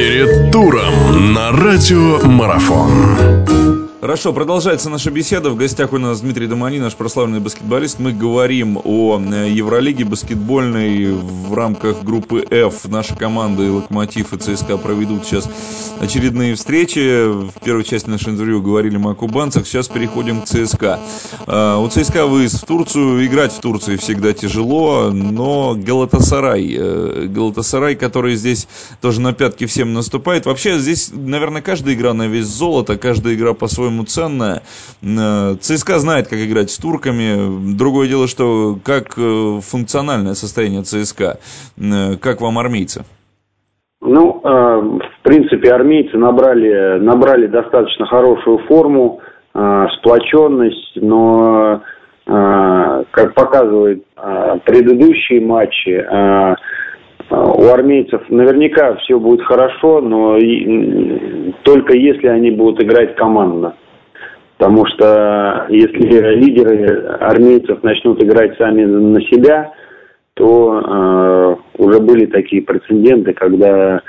Перед туром на радио Марафон. Хорошо, продолжается наша беседа. В гостях у нас Дмитрий Домани, наш прославленный баскетболист. Мы говорим о э, Евролиге баскетбольной в рамках группы F. Наша команда и Локомотив и ЦСКА проведут сейчас очередные встречи. В первой части нашего интервью говорили мы о кубанцах. Сейчас переходим к ЦСКА. А, у ЦСКА выезд в Турцию. Играть в Турции всегда тяжело, но Галатасарай, э, Галатасарай, который здесь тоже на пятки всем наступает. Вообще здесь, наверное, каждая игра на весь золото, каждая игра по-своему по-своему ценная. Э, ЦСКА знает, как играть с турками. Другое дело, что как э, функциональное состояние ЦСКА. Э, как вам армейцы? Ну, в принципе, армейцы набрали, набрали достаточно хорошую форму, сплоченность, но, как показывают предыдущие матчи, у армейцев наверняка все будет хорошо, но только если они будут играть командно. Потому что если лидеры армейцев начнут играть сами на себя, то э, уже были такие прецеденты, когда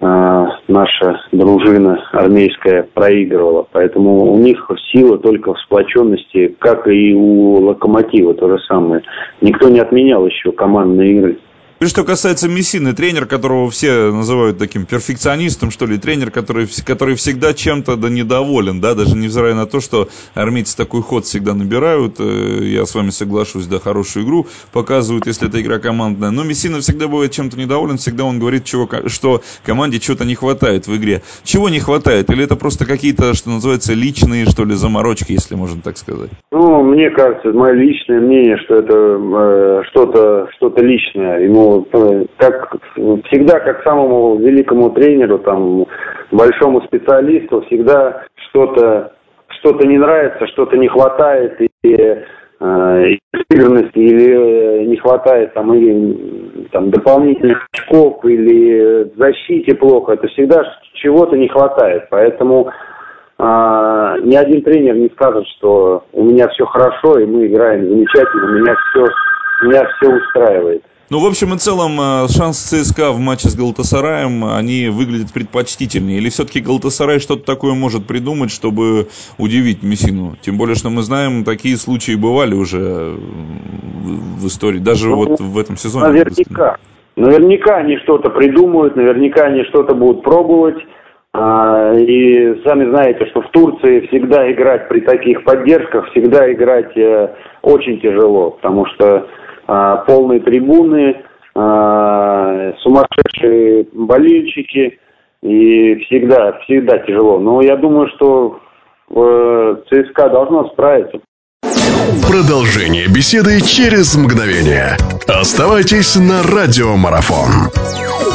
э, наша дружина армейская проигрывала. Поэтому у них сила только в сплоченности, как и у локомотива то же самое. Никто не отменял еще командные игры. И что касается Мессины, тренер, которого все называют таким перфекционистом, что ли, тренер, который, который всегда чем-то да недоволен, да, даже невзирая на то, что армейцы такой ход всегда набирают, э, я с вами соглашусь, да, хорошую игру показывают, если это игра командная, но Мессина всегда бывает чем-то недоволен, всегда он говорит, чего, что команде чего-то не хватает в игре. Чего не хватает? Или это просто какие-то, что называется, личные, что ли, заморочки, если можно так сказать? Ну, мне кажется, мое личное мнение, что это э, что-то что личное. Ему как всегда, как самому великому тренеру, там, большому специалисту, всегда что-то что-то не нравится, что-то не хватает и э, игрности или не хватает там или там дополнительных очков или защите плохо, это всегда чего-то не хватает, поэтому э, ни один тренер не скажет, что у меня все хорошо и мы играем замечательно, меня все меня все устраивает. Ну, в общем и целом, э, шанс ЦСКА в матче с Галтасараем, они выглядят предпочтительнее. Или все-таки Галтасарай что-то такое может придумать, чтобы удивить Мессину? Тем более, что мы знаем, такие случаи бывали уже в истории, даже ну, вот в этом сезоне. Наверняка. Наверняка они что-то придумают, наверняка они что-то будут пробовать. А, и сами знаете, что в Турции всегда играть при таких поддержках, всегда играть э, очень тяжело, потому что полные трибуны, а, сумасшедшие болельщики, и всегда, всегда тяжело. Но я думаю, что э, ЦСКА должно справиться. Продолжение беседы через мгновение. Оставайтесь на радиомарафон.